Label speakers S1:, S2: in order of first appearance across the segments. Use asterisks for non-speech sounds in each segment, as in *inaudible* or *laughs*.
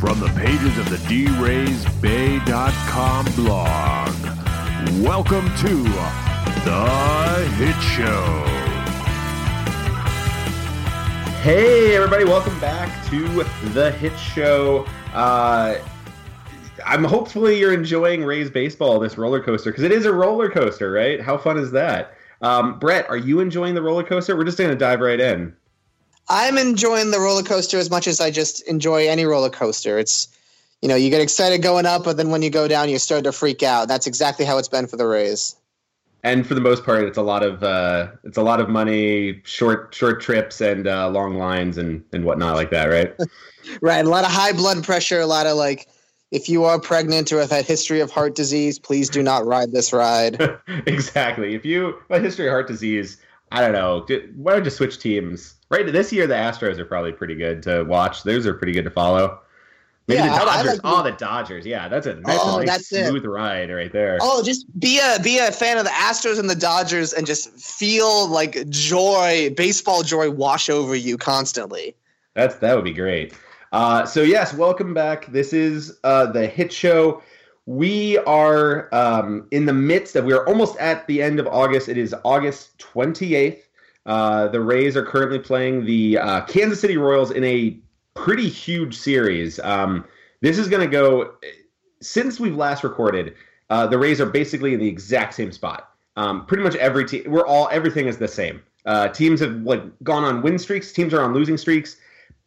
S1: From the pages of the DRaysBay.com blog, welcome to The Hit Show.
S2: Hey, everybody, welcome back to The Hit Show. Uh, I'm hopefully you're enjoying Rays baseball, this roller coaster, because it is a roller coaster, right? How fun is that? Um, Brett, are you enjoying the roller coaster? We're just going to dive right in.
S3: I'm enjoying the roller coaster as much as I just enjoy any roller coaster. It's, you know, you get excited going up, but then when you go down, you start to freak out. That's exactly how it's been for the Rays.
S2: And for the most part, it's a lot of uh, it's a lot of money, short short trips, and uh, long lines and and whatnot like that, right? *laughs*
S3: right. A lot of high blood pressure. A lot of like, if you are pregnant or have had history of heart disease, please do not ride this ride. *laughs*
S2: exactly. If you have a history of heart disease, I don't know. Why don't you switch teams? Right this year, the Astros are probably pretty good to watch. Those are pretty good to follow. Maybe yeah, the Dodgers. I, I like oh, the Dodgers. Yeah, that's a, that's oh, a nice that's smooth it. ride right there.
S3: Oh, just be a be a fan of the Astros and the Dodgers, and just feel like joy, baseball joy, wash over you constantly.
S2: That's that would be great. Uh, so yes, welcome back. This is uh, the Hit Show. We are um, in the midst of. We are almost at the end of August. It is August twenty eighth. Uh, the Rays are currently playing the uh, Kansas City Royals in a pretty huge series. Um, this is going to go since we've last recorded. Uh, the Rays are basically in the exact same spot. Um, pretty much every team, we're all everything is the same. Uh, teams have like gone on win streaks. Teams are on losing streaks.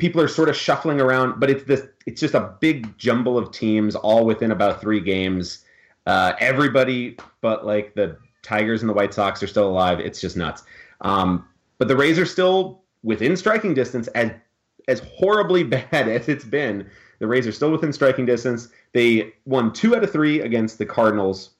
S2: People are sort of shuffling around, but it's this. It's just a big jumble of teams, all within about three games. Uh, everybody, but like the Tigers and the White Sox, are still alive. It's just nuts. Um, but the Rays are still within striking distance. As as horribly *laughs* bad as it's been, the Rays are still within striking distance. They won two out of three against the Cardinals.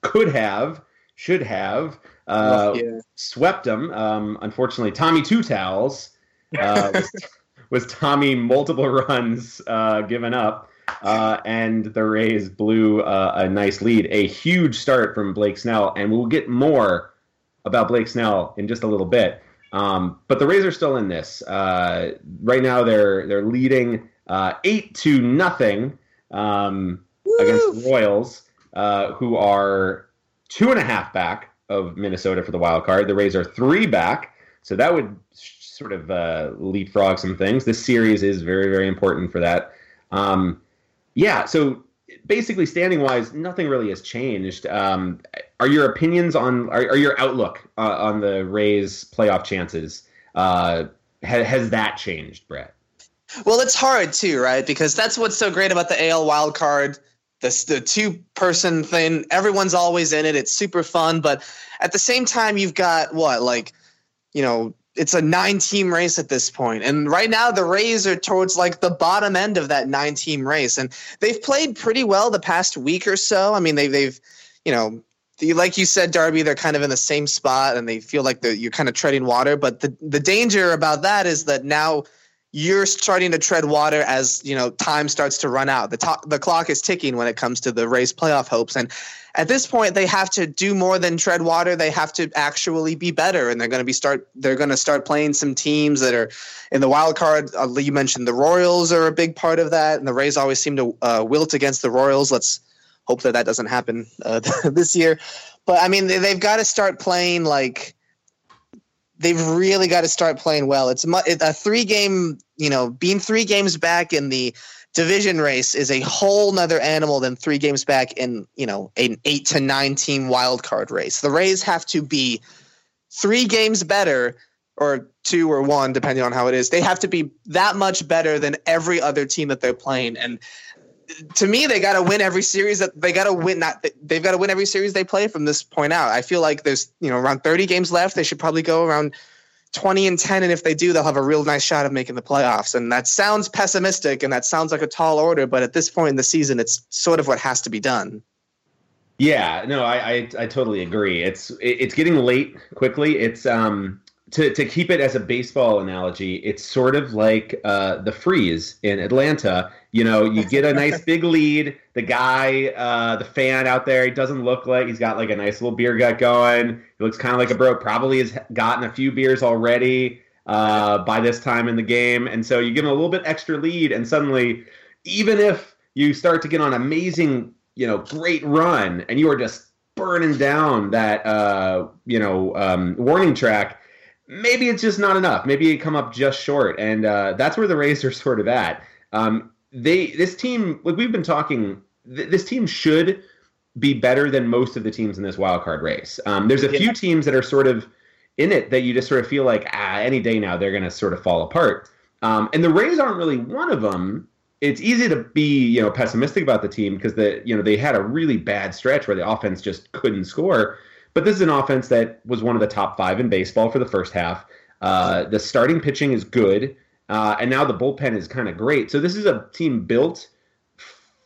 S2: Could have, should have, uh, swept them. Um, unfortunately, Tommy Two Towels uh, was, *laughs* was, Tommy multiple *laughs* runs uh, given up. Uh, and the Rays blew uh, a nice lead. A huge start from Blake Snell, and we'll get more about Blake Snell in just a little bit. Um, but the Rays are still in this. Uh, right now, they're they're leading uh, eight to nothing um, against the Royals, uh, who are two and a half back of Minnesota for the wild card. The Rays are three back, so that would sort of uh, leapfrog some things. This series is very very important for that. Um, yeah, so basically standing wise, nothing really has changed. Um, are your opinions on are, are your outlook uh, on the Rays playoff chances? Uh, ha- has that changed, Brett?
S3: Well, it's hard too, right? Because that's what's so great about the AL wild card. The, the two person thing, everyone's always in it. It's super fun. But at the same time, you've got what, like, you know, it's a nine team race at this. And right now the Rays are towards like the bottom end of that nine team race. And they've played pretty well the past week or so. I mean, they've, they've, you know, like you said, Darby, they're kind of in the same spot and they feel like you're kind of treading water. But the, the danger about that is that now you're starting to tread water as you know time starts to run out. The to- the clock is ticking when it comes to the Rays playoff hopes, and at this point they have to do more than tread water. They have to actually be better, and they're going to be start. They're going to start playing some teams that are in the wild card. Uh, you mentioned the Royals are a big part of that, and the Rays always seem to uh, wilt against the Royals. Let's hope that that doesn't happen uh, *laughs* this year. But I mean, they, they've got to start playing like they've really got to start playing well. It's a three game, you know, being three games back in the division race is a whole nother animal than three games back in, you know, an eight to nine team wild card race. The Rays have to be three games better or two or one, depending on how it is. They have to be that much better than every other team that they're playing. And to me, they got to win every series that they got to win. Not they've got to win every series they play from this point out. I feel like there's you know around 30 games left. They should probably go around 20 and 10, and if they do, they'll have a real nice shot of making the playoffs. And that sounds pessimistic, and that sounds like a tall order, but at this point in the season, it's sort of what has to be done.
S2: Yeah, no, I I, I totally agree. It's it's getting late quickly. It's um to, to keep it as a baseball analogy, it's sort of like uh, the freeze in Atlanta. You know, you get a nice big lead. The guy, uh, the fan out there, he doesn't look like he's got like a nice little beer gut going. He looks kind of like a bro. Probably has gotten a few beers already uh, by this time in the game, and so you give him a little bit extra lead, and suddenly even if you start to get on amazing, you know, great run, and you are just burning down that uh, you know um, warning track, maybe it's just not enough. Maybe it come up just short, and uh, that's where the Rays are sort of at. Um, they this team, like we've been talking, th- this team should be better than most of the teams in this wild card race. Um, there's a yeah. few teams that are sort of in it that you just sort of feel like ah, any day now they're going to sort of fall apart. Um, and the Rays aren't really one of them. It's easy to be you know pessimistic about the team because the you know they had a really bad stretch where the offense just couldn't score. But this is an offense that was one of the top five in baseball for the first half. Uh, the starting pitching is good, uh, and now the bullpen is kind of great. So this is a team built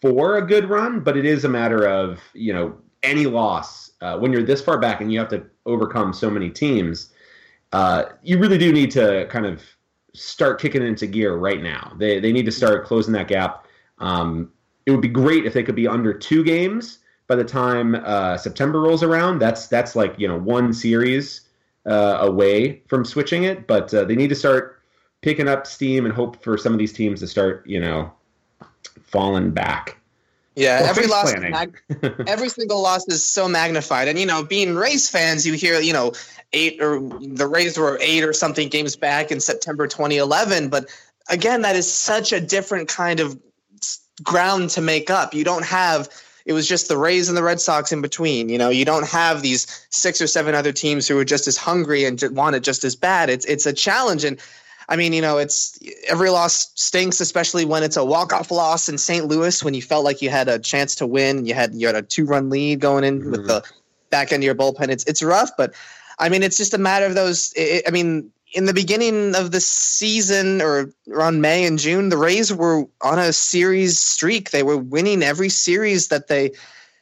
S2: for a good run, but it is a matter of you know any loss uh, when you're this far back and you have to overcome so many teams. Uh, you really do need to kind of start kicking into gear right now. They they need to start closing that gap. Um, it would be great if they could be under two games by the time uh, September rolls around. That's that's like you know one series uh, away from switching it, but uh, they need to start picking up steam and hope for some of these teams to start you know fallen back.
S3: Yeah, well, every loss, mag- every single loss is so magnified. And you know, being Rays fans, you hear you know eight or the Rays were eight or something games back in September 2011. But again, that is such a different kind of ground to make up. You don't have it was just the Rays and the Red Sox in between. You know, you don't have these six or seven other teams who are just as hungry and want it just as bad. It's it's a challenge, and I mean, you know, it's every loss stinks, especially when it's a walk-off loss in St. Louis when you felt like you had a chance to win. You had you had a two-run lead going in mm-hmm. with the back end of your bullpen. It's it's rough, but I mean, it's just a matter of those. It, I mean, in the beginning of the season or around May and June, the Rays were on a series streak. They were winning every series that they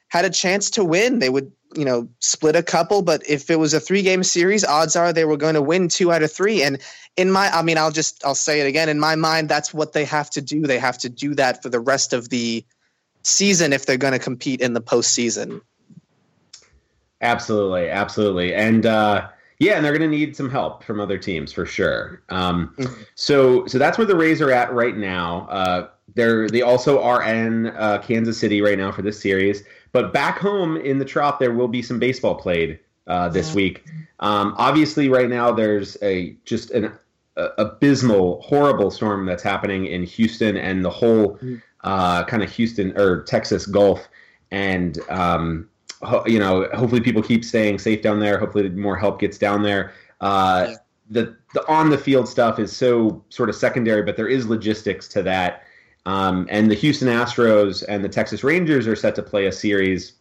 S3: had a chance to win. They would you know split a couple but if it was a three game series odds are they were going to win two out of three. And in my i mean i'll just i'll say it again. In my mind that's what they have to do. They have to do that for the rest of the season if they're going to compete in the postseason.
S2: Absolutely. Absolutely. And uh yeah, and they're going to need some help from other teams for sure. Um, mm-hmm. So, so that's where the Rays are at right now. Uh, they're they also are in uh, Kansas City right now for this series. But back home in the Trop, there will be some baseball played uh, this week. Um, obviously, right now there's a just an a, abysmal, horrible storm that's happening in Houston and the whole uh, kind of Houston or Texas Gulf, and um, you know, hopefully people keep staying safe down there. Hopefully, more help gets down there. Uh, yeah. The the on the field stuff is so sort of secondary, but there is logistics to that. Um, and the Houston Astros and the Texas Rangers are set to play a series,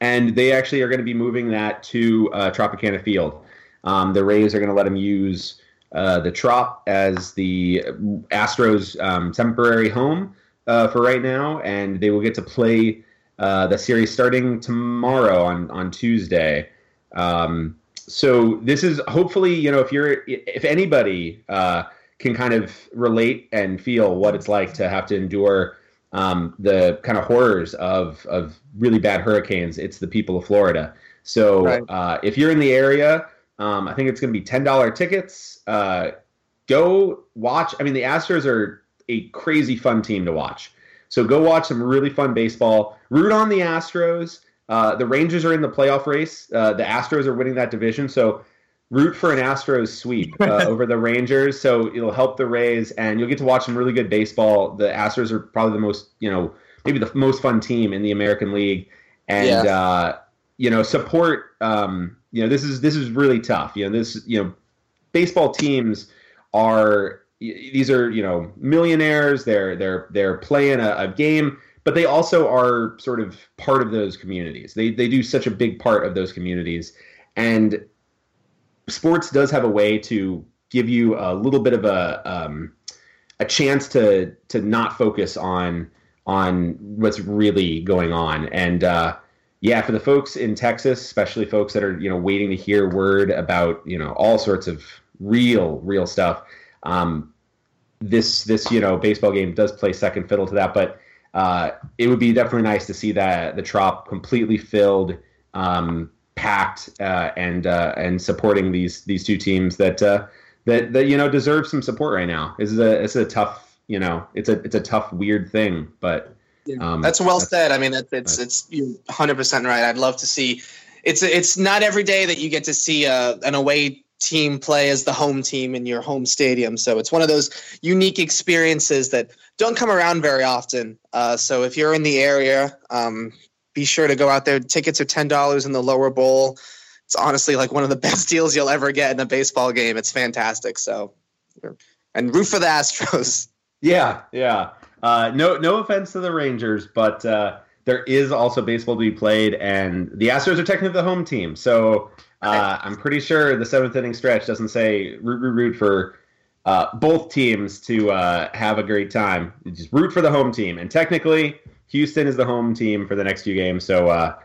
S2: and they actually are going to be moving that to uh, Tropicana Field. Um, the Rays are going to let them use uh, the Trop as the Astros' um, temporary home uh, for right now, and they will get to play uh, the series starting tomorrow on on Tuesday. Um, so this is hopefully, you know, if you're if anybody uh, can kind of relate and feel what it's like to have to endure um, the kind of horrors of of really bad hurricanes. It's the people of Florida. So right. uh, if you're in the area, um, I think it's going to be ten dollar tickets. Uh, go watch. I mean, the Astros are a crazy fun team to watch. So go watch some really fun baseball. Root on the Astros. Uh, the Rangers are in the playoff race. Uh, the Astros are winning that division. So root for an Astros sweep uh, *laughs* over the Rangers. So it'll help the Rays, and you'll get to watch some really good baseball. The Astros are probably the most, you know, maybe the most fun team in the American League, and yeah. uh, you know, support. Um, you know, this is this is really tough. You know, this you know, baseball teams are these are you know millionaires. They're they're they're playing a, a game. But they also are sort of part of those communities. They, they do such a big part of those communities. And sports does have a way to give you a little bit of a um, a chance to to not focus on on what's really going on and uh, yeah for the folks in texas especially folks that are you know waiting to hear word about you know all sorts of real real stuff um, this this you know baseball game does play second fiddle to that but uh, it would be definitely nice to see that the trop completely filled um, packed uh, and uh, and supporting these these two teams that uh, that that you know deserve some support right now. This is a this is a tough you know, it's a it's a tough, weird thing. But
S3: um, that's well that's, said. I mean, it's it's, it's you're 100 percent right. I'd love to see. It's it's not every day that you get to see a, an away team play as the home team in your home stadium. So it's one of those unique experiences that don't come around very often. Uh, so if you're in the area, um, be sure to go out there. Tickets are ten dollars in the lower bowl. It's honestly like one of the *laughs* best deals you'll ever get in a baseball game. It's fantastic. So, and root for the Astros. *laughs*
S2: Yeah, yeah. Uh, no, no offense to the Rangers, but uh, there is also baseball to be played, and the Astros are technically the home team. So uh, I'm pretty sure the seventh inning stretch doesn't say root, root, root for uh, both teams to uh, have a great time. just root for the home team, and technically Houston is the home team for the next few games. So uh,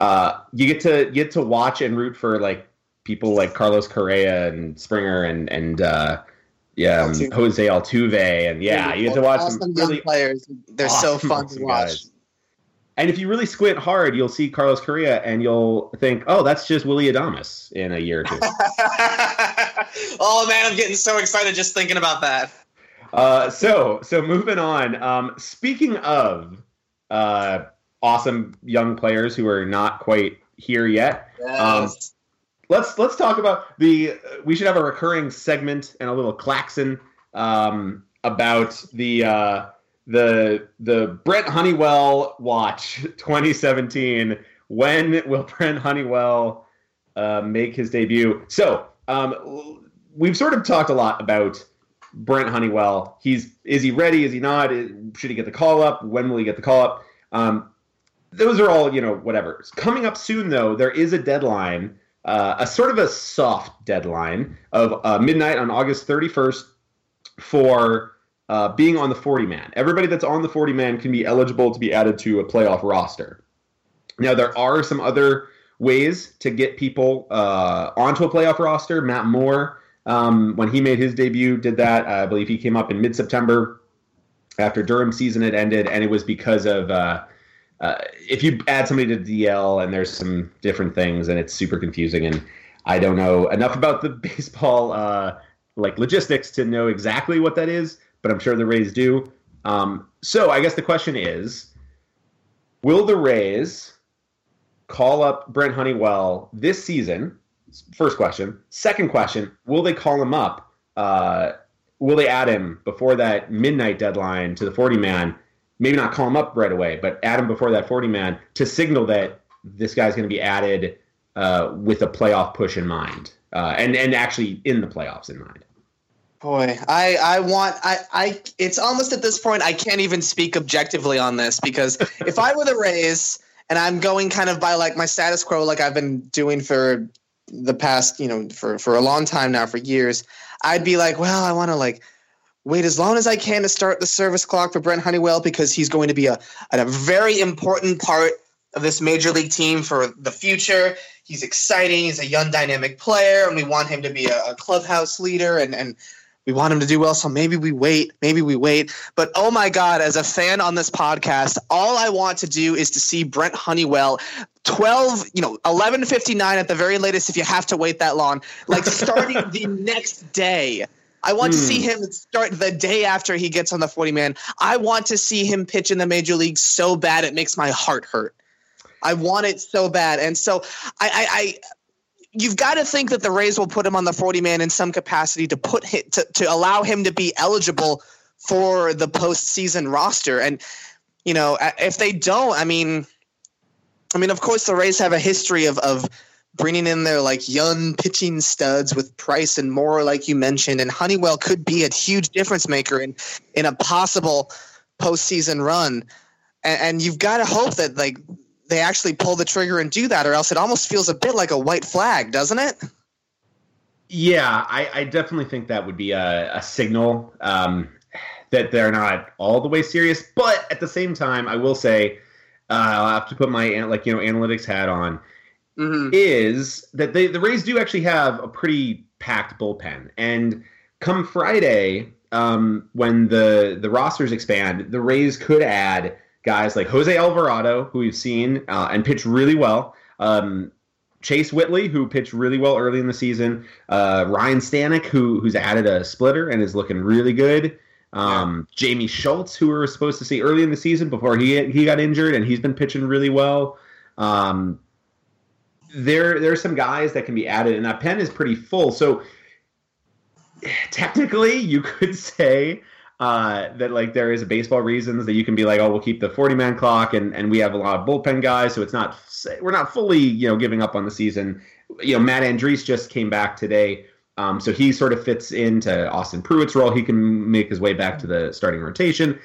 S2: uh, you get to get to watch and root for like people like Carlos Correa and Springer and and uh, yeah, um, Jose Altuve, and yeah, you get to watch
S3: awesome some really players. They're awesome so fun to watch. Guys.
S2: And if you really squint hard, you'll see Carlos Correa, and you'll think, "Oh, that's just Willy Adames in a year or two. *laughs*
S3: oh man, I'm getting so excited just thinking about that.
S2: Uh, so so moving on. Um, speaking of uh, awesome young players who are not quite here yet. Yes. Um, let's let's talk about the. We should have a recurring segment and a little klaxon um, about the uh, the the Brent Honeywell watch 2017. When will *laughs* Brent Honeywell uh, make his debut? So um, we've sort of talked a lot about Brent Honeywell. He's is he ready? Is he not? Should he get the call up? When will he get the call up? Um, those are all you know whatever. Coming up soon though, there is a deadline, uh, a sort of a soft deadline of uh, midnight on August 31st for uh, being on the 40 man. Everybody that's on the 40 man can be eligible to be added to a playoff roster. Now there are some other ways to get people uh, onto a playoff roster. Matt Moore um, when he made his debut, did that. I believe he came up in mid September after Durham season had ended, and it was because of uh, uh, if you add somebody to DL and there's some different things, and it's super confusing, and I don't know enough about the *laughs* baseball uh, like logistics to know exactly what that is, but I'm sure the Rays do. Um, so I guess the question is, will the Rays call up Brent Honeywell this season? First question. Second question: Will they call him up? Uh, will they add him before that midnight deadline to the 40 man? Maybe not call him up right away, but add him before that 40 man to signal that this guy's going to be added uh, with a playoff push in mind, uh, and and actually in the playoffs in mind.
S3: Boy, I I want I I it's almost at this point I can't even speak objectively on this because *laughs* if I were the Rays and I'm going kind of by like my status quo like I've been doing for the past, you know, for for a long time now, for years, I'd be like, well, I want to like wait as long as I can to start the service clock for Brent Honeywell because he's going to be a a very important part of this major league team for the future. He's exciting. He's a young, dynamic player, and we want him to be a, a clubhouse leader and and we want him to do well, so maybe we wait, maybe we wait. But oh my God, as a fan on this podcast, all I want to do is to see Brent Honeywell 12, you know, 11:59 at the very latest if you have to wait that long, like starting *laughs* the next day. I want mm. to see hmm. him start the day after he gets on the 40 man. I want to see him pitch in the major league so bad it makes my heart hurt. I want it so bad. And so I, I, I you've got to think that the Rays will put him on the 40 man in some capacity to put him, to, to allow him to be eligible for the postseason roster. And, you know, if they don't, I mean, I mean, of course, the Rays have a history of, of bringing in their like young pitching studs with Price and Moore, like you mentioned, and Honeywell could be a huge difference maker in in a possible postseason run. And, and you've got to hope that like they actually pull the trigger and do that, or else it almost feels a bit like a white flag, doesn't it?
S2: Yeah, I, I definitely think that would be a, a signal um, that they're not all the way serious. But at the same time, I will say uh, I'll have to put my like you know analytics hat on. Mm-hmm. Is that they the Rays do actually have a pretty packed bullpen, and come Friday, um, when the the rosters expand, the Rays could add guys like Jose Alvarado, who we've seen uh, and pitched really well. Um, Chase Whitley, who pitched really well early in the season. Uh, Ryan Stanek, who who's added a splitter and is looking really good. Um, Jamie Schultz, who we were supposed to see early in the season before he he got injured, and he's been pitching really well. Um, there there are some guys that can be added, and that pen is pretty full. So technically, you could *laughs* say uh, that like there is baseball reasons that you can be like, oh, we'll keep the forty man clock, and and we have a lot of bullpen guys, so it's not we're not fully you know giving up on the season. You know, Matt Andriese just came back today. Um, so he sort of fits into Austin Pruitt's role. He can make his way back to the starting rotation.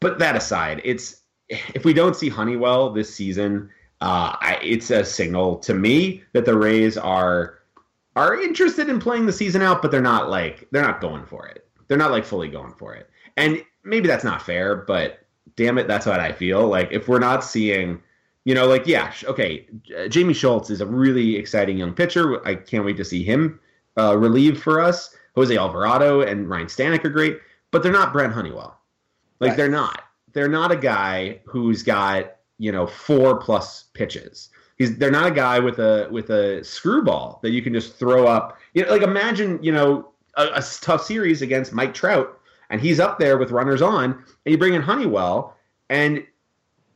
S2: But that aside, it's if we don't see Honeywell this season, uh, I, it's a signal to me that the Rays are are interested in playing the season out, but they're not like they're not going for it. They're not like fully going for it. And maybe that's not fair, but damn it, that's what I feel. Like if we're not seeing, you know, like yeah, okay, Jamie Schultz is a really exciting young pitcher. I can't wait to see him uh, relieve for us. Jose Alvarado and Ryan Stanek are great, but they're not Brent Honeywell. Like right. they're not. They're not a guy who's got you know four plus pitches. He's they're not a guy with a with a screwball that you can just throw up. You know, like imagine you know a, a tough series against Mike Trout, and he's up there with runners on, and you bring in Honeywell, and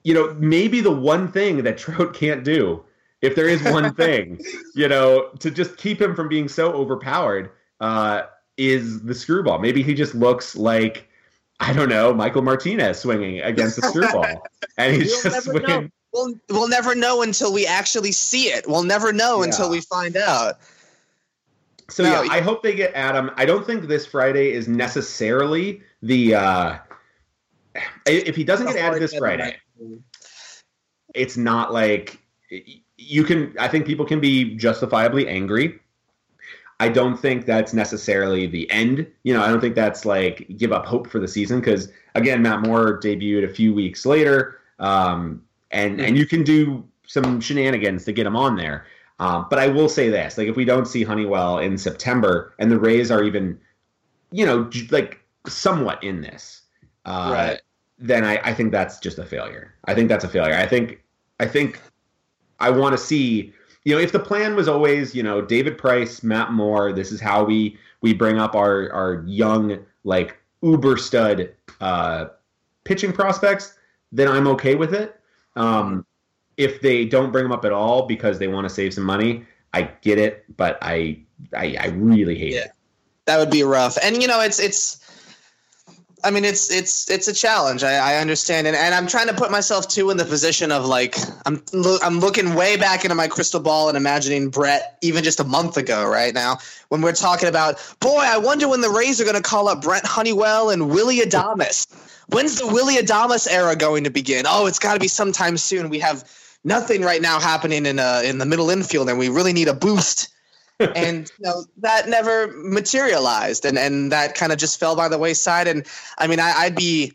S2: you know maybe the one thing that *laughs* Trout can't do if there is one thing, *laughs* you know, to just keep him from being so overpowered, uh, is the screwball. Maybe he just looks like I don't know Michael Martinez swinging against a screwball, *laughs* and he's we'll just swinging.
S3: Know. We'll we'll never know until we actually see it. We'll never know yeah. until we find out.
S2: So no, yeah, I hope they get Adam. I don't think this Friday is necessarily the. uh If he doesn't get added this Friday, it's not like you can I think people can be justifiably angry. I don't think that's necessarily the end. You know, I don't think that's like give up hope for the season because again, Matt Moore debuted a few weeks later, um, and and you can do some shenanigans to get him on there. Um, but I will say this: like if we don't see Honeywell in September and the Rays are even, you know, like somewhat in this, uh, right. then I, I think that's just a failure. I think that's a failure. I think I think I want to see, you know, if the plan was always, you know, David Price, Matt Moore, this is how we we bring up our our young like uber stud uh, pitching prospects, then I'm okay with it. Um, if they don't bring them up at all because they want to save some money, I get it, but I I, I really hate yeah. it.
S3: That would be rough. And you know, it's it's I mean, it's it's it's a challenge. I, I understand, and, and I'm trying to put myself too in the position of like I'm lo- I'm looking way back into my crystal ball and imagining Brett even just a month ago, right now when we're talking about, boy, I wonder when the Rays are going to call up Brent Honeywell and Willy Adames. When's the Willy Adames era going to begin? Oh, it's got to be sometime soon. We have nothing right now happening in uh in the middle infield, and we really need a boost. *laughs* And you know that never materialized and and that kind of just fell by the wayside. And i mean I, would be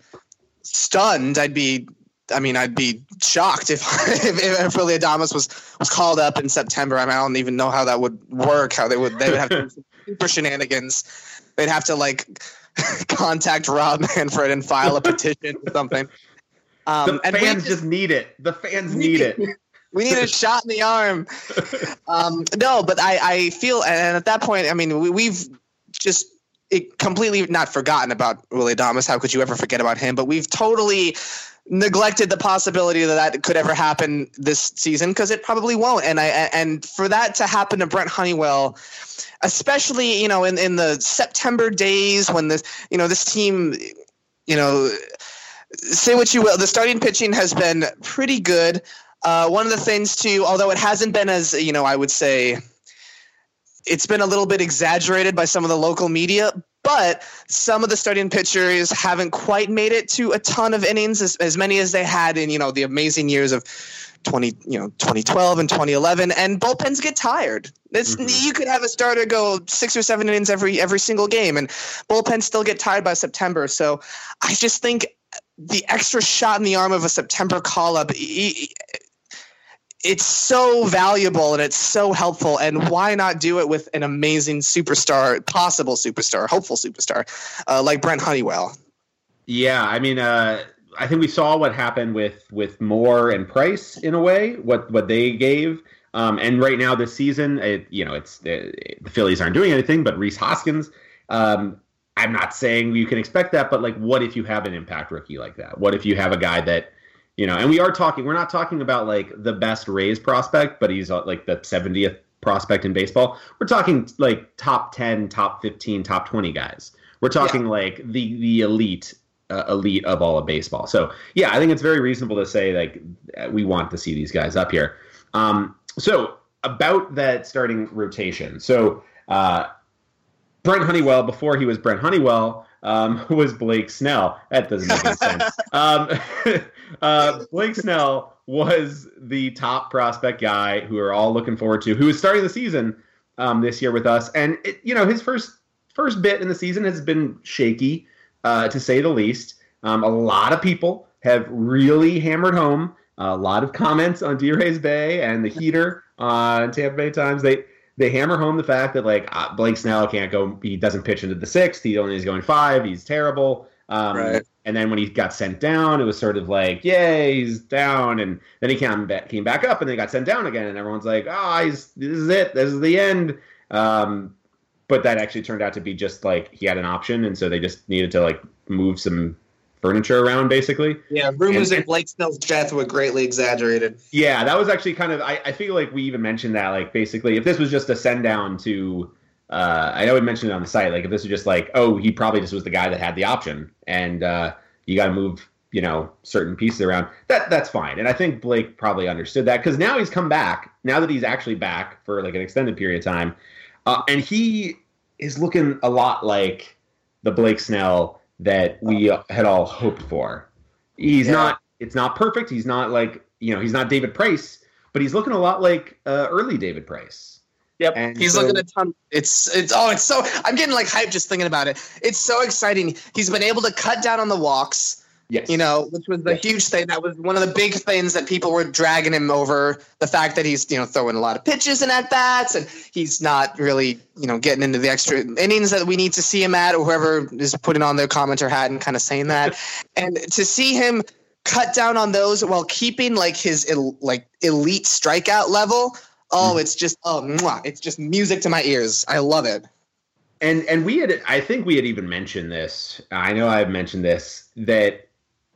S3: stunned. I'd be i mean i'd be shocked if *laughs* if, if Willy Adames was was called up in september. I, mean, I don't even know how that would work how they would they would have to *laughs* super shenanigans. They'd have to like contact rob manfred and file a petition or something
S2: um, the fans just, just, need it. The fans need it. *laughs*
S3: We need a *laughs* shot in the arm. Um, no, but I, I feel, and at that point, I mean, we, we've just it completely not forgotten about Willy Adames. How could you ever forget about him? But we've totally neglected the possibility that that could ever happen this season because it probably won't. And I and for that to happen to Brent Honeywell, especially you know in in the September days when this you know this team, you know, say what you will, the starting pitching has been pretty good. Uh, one of the things too, although it hasn't been as you know, I would say it's been a little bit exaggerated by some of the local media, but some of the starting pitchers haven't quite made it to a ton of innings as, as many as they had in you know the amazing years of 20 you know 2012 and 2011 and bullpens get tired mm-hmm. you could have a starter go six or seven innings every every single game and bullpens still get tired by september so i just think the extra shot in the arm of a september call up it's so valuable and it's so helpful. And why not do it with an amazing superstar possible superstar hopeful superstar uh, like brent honeywell?
S2: Yeah i mean uh, i think we saw what happened with with moore and price in a way what what they gave. Um, and right now this season it, you know it's the, the phillies aren't doing anything but Rhys hoskins. Um, I'm not saying you can expect that, but like, what if you have an impact rookie like that? What if you have a guy that, you know, and we are talking, we're not talking about like the best Rays prospect, but he's uh, like the 70th prospect in baseball. We're talking like top 10, top 15, top 20 guys. We're talking yeah. like the the elite uh, elite of all of baseball. So yeah, I think it's very reasonable to say like we want to see these guys up here. Um, so about that starting rotation. So uh, Brent Honeywell, before he was Brent Honeywell, um, *laughs* was Blake Snell. That doesn't make any sense. *laughs* Um, *laughs* uh, Blake Snell was the top prospect guy who we're all looking forward to, who is starting the season um, this year with us. And it, you know, his first first bit in the season has been shaky, uh, to say the least. Um, a lot of people have really hammered home a lot of comments on D Rays Bay and the heater on Tampa Bay Times. They they hammer home the fact that like uh, Blake Snell can't go. He doesn't pitch into the sixth. He only is going five. He's terrible. Um, right. And then when he got sent down, it was sort of like, yay, he's down. And then he came back, came back up, and then he got sent down again. And everyone's like, oh, this is it. This is the end. Um, but that actually turned out to be just like he had an option, and so they just needed to like move some furniture around, basically.
S3: Yeah, rumors of Blake Snell's death were greatly exaggerated.
S2: Yeah, that was actually kind of. I, I feel like we even mentioned that. Like, basically, if this was just a send down to, uh, I know we mentioned it on the site. Like, if this was just like, oh, he probably just was the guy that had the option, and uh, you got to move, you know, certain pieces around. That that's fine. And I think Blake probably understood that because now he's come back. Now that he's actually back for like an extended period of time, uh, and he is looking a lot like the Blake Snell that we had all hoped for. He's yeah. not. It's not perfect. He's not like you know. He's not David Price, but he's looking a lot like uh, early David Price.
S3: Yep, and he's so, looking a ton. It's it's oh, it's so. I'm getting like hyped just thinking about it. It's so exciting. He's been able to cut down on the walks. Yes. You know, which was the yes. huge thing. That was one of the big things that people were dragging him over. The fact that he's, you know, throwing a lot of pitches and at bats and he's not really, you know, getting into the extra innings that we need to see him at, or whoever is putting on their commenter hat and kind of saying that. *laughs* and to see him cut down on those while keeping like his like elite strikeout level. Oh, mm. it's just oh, mwah, it's just music to my ears. I love it.
S2: And and we had I think we had even mentioned this. I know I've mentioned this that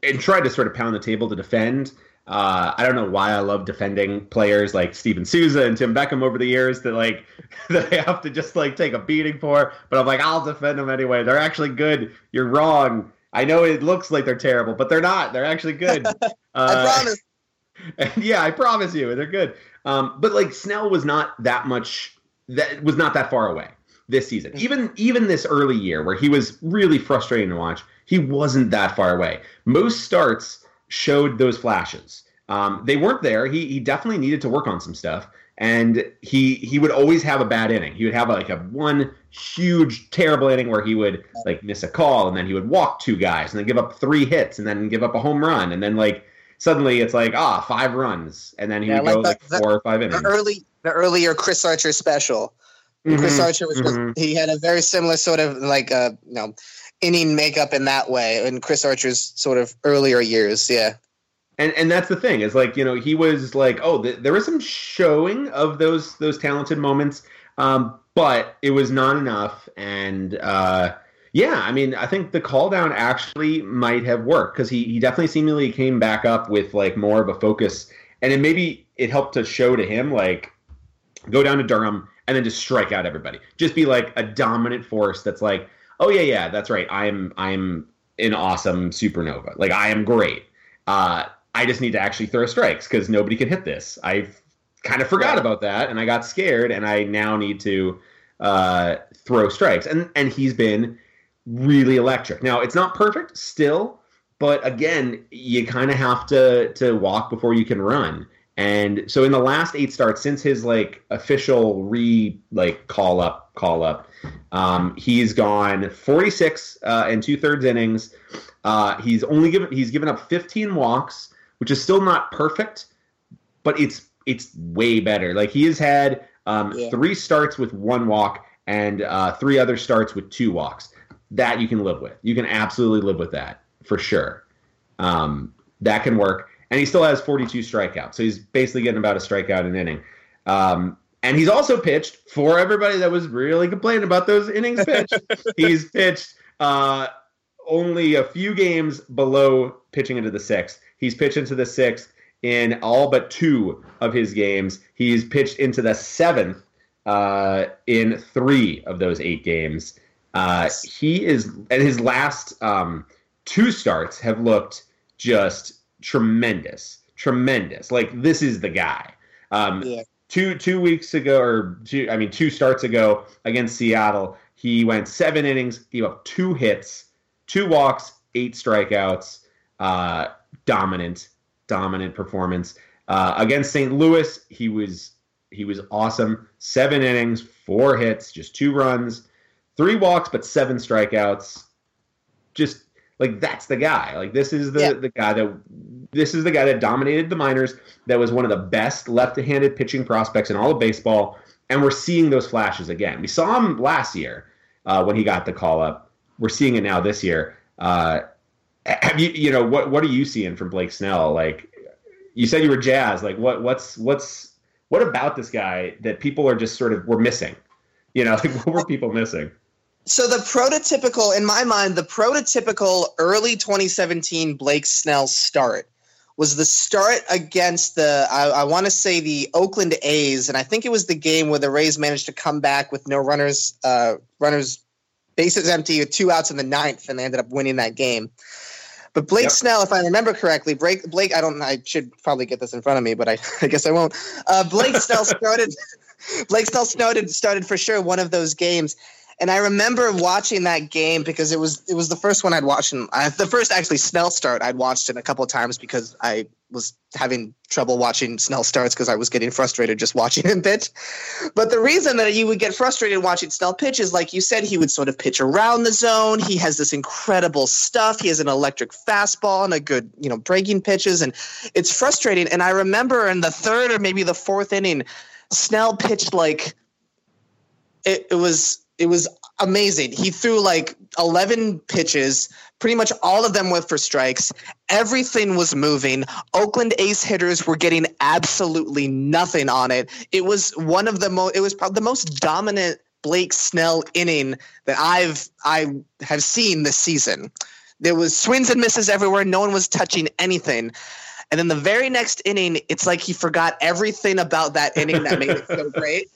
S2: and tried to sort of pound the table to defend. Uh, I don't know why I love defending players like Steven Souza and Tim Beckham over the years that like *laughs* that I have to just like take a beating for. But I'm like, I'll defend them anyway. They're actually good. You're wrong. I know it looks like they're terrible, but they're not. They're actually good. *laughs*
S3: Uh, I promise. *laughs*
S2: yeah, I promise you, they're good. Um, but like Snell was not that much. That was not that far away this season. Mm. Even even this early year where he was really frustrating to watch he wasn't that far away. Most starts showed those flashes. Um, they weren't there. He he definitely needed to work on some stuff, and he he would always have a bad inning. He would have like a one huge terrible inning where he would like miss a call, and then he would walk two guys, and then give up three hits, and then give up a home run, and then like suddenly it's like ah five runs, and then he yeah, would like go the, like four
S3: the,
S2: or five innings.
S3: The early the earlier Chris Archer special. Mm-hmm, Chris Archer was mm-hmm. he had a very similar sort of like uh you know inning makeup in that way in Chris Archer's sort of earlier years. Yeah.
S2: And and that's the thing is like you know he was like oh th- there was some showing of those those talented moments, um, but it was not enough. And uh, yeah, I mean I think the call down actually might have worked because he he definitely seemingly came back up with like more of a focus, and it maybe it helped to show to him like go down to Durham and then just strike out everybody. Just be like a dominant force that's like oh yeah, yeah, that's right. I'm I'm an awesome supernova. Like I am great. Uh, I just need to actually throw strikes because nobody can hit this. I kind of forgot about that and I got scared and I now need to uh, throw strikes. And and he's been really electric. Now it's not perfect still, but again, you kind of have to to walk before you can run. And so in the last eight starts since his like official re like call up call up, um, he's gone 46 uh, and two thirds innings. Uh, he's only given he's given up 15 walks, which is still not perfect, but it's it's way better. Like he has had um, yeah. three starts with one walk and uh, three other starts with two walks. That you can live with. You can absolutely live with that for sure. Um, that can work and he still has 42 strikeouts. So he's basically getting about a strikeout an inning. Um, and he's also pitched for everybody that was really complaining about those innings pitched. *laughs* he's pitched uh, only a few games below pitching into the sixth. He's pitched into the sixth in all but two of his games. He's pitched into the seventh uh, in three of those eight games. Uh, he is, and his last um, two starts have looked just tremendous, tremendous. Like this is the guy. Um, yeah. Two two weeks ago, or two, I mean, two starts ago against Seattle, he went seven innings, gave up two hits, two walks, eight strikeouts. Uh, dominant, dominant performance uh, against St. Louis. He was he was awesome. Seven innings, four hits, just two runs, three walks, but seven strikeouts. Just like that's the guy. Like this is the yeah. the guy that this is the guy that dominated the minors. That was one of the best left-handed pitching prospects in all of baseball, and we're seeing those flashes again. We saw him last year uh, when he got the call up. We're seeing it now this year. Uh, have you you know what what are you seeing from Blake Snell? Like you said you were jazz. Like what what's what's what about this guy that people are just sort of were missing? You know, *laughs* like what were people missing?
S3: So the prototypical, in my mind, the prototypical early 2017 Blake Snell start was the start against the I, I want to say the Oakland A's, and I think it was the game where the Rays managed to come back with no runners, uh, runners, bases empty, with two outs in the ninth, and they ended up winning that game. But Blake yep. Snell, if I remember correctly, Blake, Blake, I don't, I should probably get this in front of me, but I, *laughs* I guess I won't. Uh, Blake Snell started, *laughs* Blake Snell started started for sure one of those games, and I remember watching that game because it was it was the first one I'd watched. In, uh, the first actually Snell start I'd watched it a couple times because I was having trouble watching Snell starts because I was getting frustrated just watching *laughs* him pitch. But the reason that you would get frustrated watching Snell pitch is, like you said, he would sort of pitch around the zone. He has this incredible stuff. He has an electric fastball and a good, you know, breaking pitches, and it's frustrating. And I remember in the third or maybe the fourth inning, Snell pitched like it, it was it was amazing. He threw like 11 pitches, pretty much all of them went for strikes. Everything was moving. Oakland A's hitters were getting absolutely nothing on it. It was one of the most it was probably the most dominant Blake Snell inning that I've I have seen this season. There was swings and misses everywhere. No one was touching anything. And then the very next inning, it's like he forgot everything about that inning that made it so *laughs* great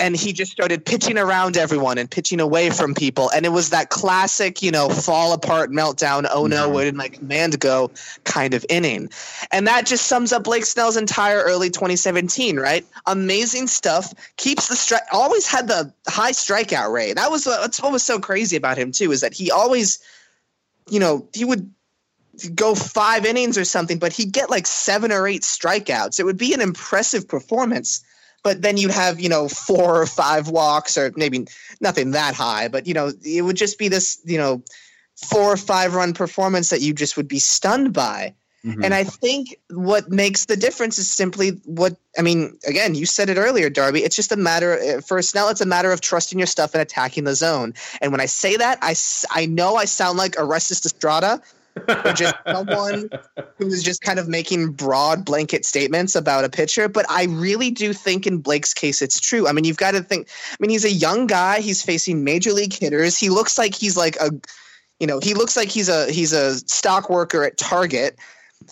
S3: and he just started pitching around everyone and pitching away from people. And it was that classic you know fall apart meltdown oh no mm-hmm. where did my command go kind of inning. And that just sums up blake snell's entire early 2017 right? Amazing stuff. Keeps the strike always had the high strikeout rate. That was that's what was so crazy about him too is that he always you know he would go five innings or something but he'd get like seven or eight strikeouts. It would be an impressive performance but then you'd have you know four or five walks or maybe nothing that high but you know it would just be this you know four or five run performance that you just would be stunned by mm-hmm. and i think what makes the difference is simply what i mean again you said it earlier darby it's just a matter uh, for snell it's a matter of trusting your stuff and attacking the zone and when i say that i, I know i sound like Orestes Destrade or just someone *laughs* who's just kind of making broad blanket statements about a pitcher. But I really do think in Blake's case, it's true. I mean, you've got to think. I mean, he's a young guy. He's facing major league hitters. He looks like he's like a, you know, he looks like he's a he's a stock worker at Target.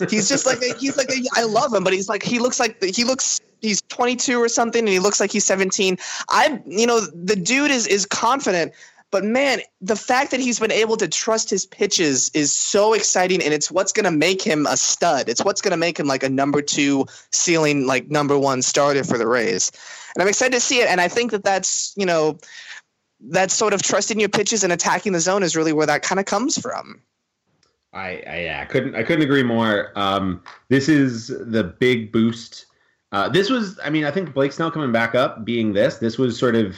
S3: He's just like a, he's like a, I love him, but he's like he looks like he looks he's 22 or something, and he looks like he's 17. I you know the dude is is confident but man, the fact that he's been able to trust his pitches is so exciting, and it's what's going to make him a stud. It's what's going to make him like a number two ceiling, like number one starter for the Rays. And I'm excited to see it. And I think that that's you know that sort of trusting your pitches and attacking the zone is really where that kind of comes from.
S2: I, I yeah, I couldn't I couldn't agree more. Um, this is the big boost. Uh, this was, I mean, I think Blake Snell coming back up, being this, this was sort of.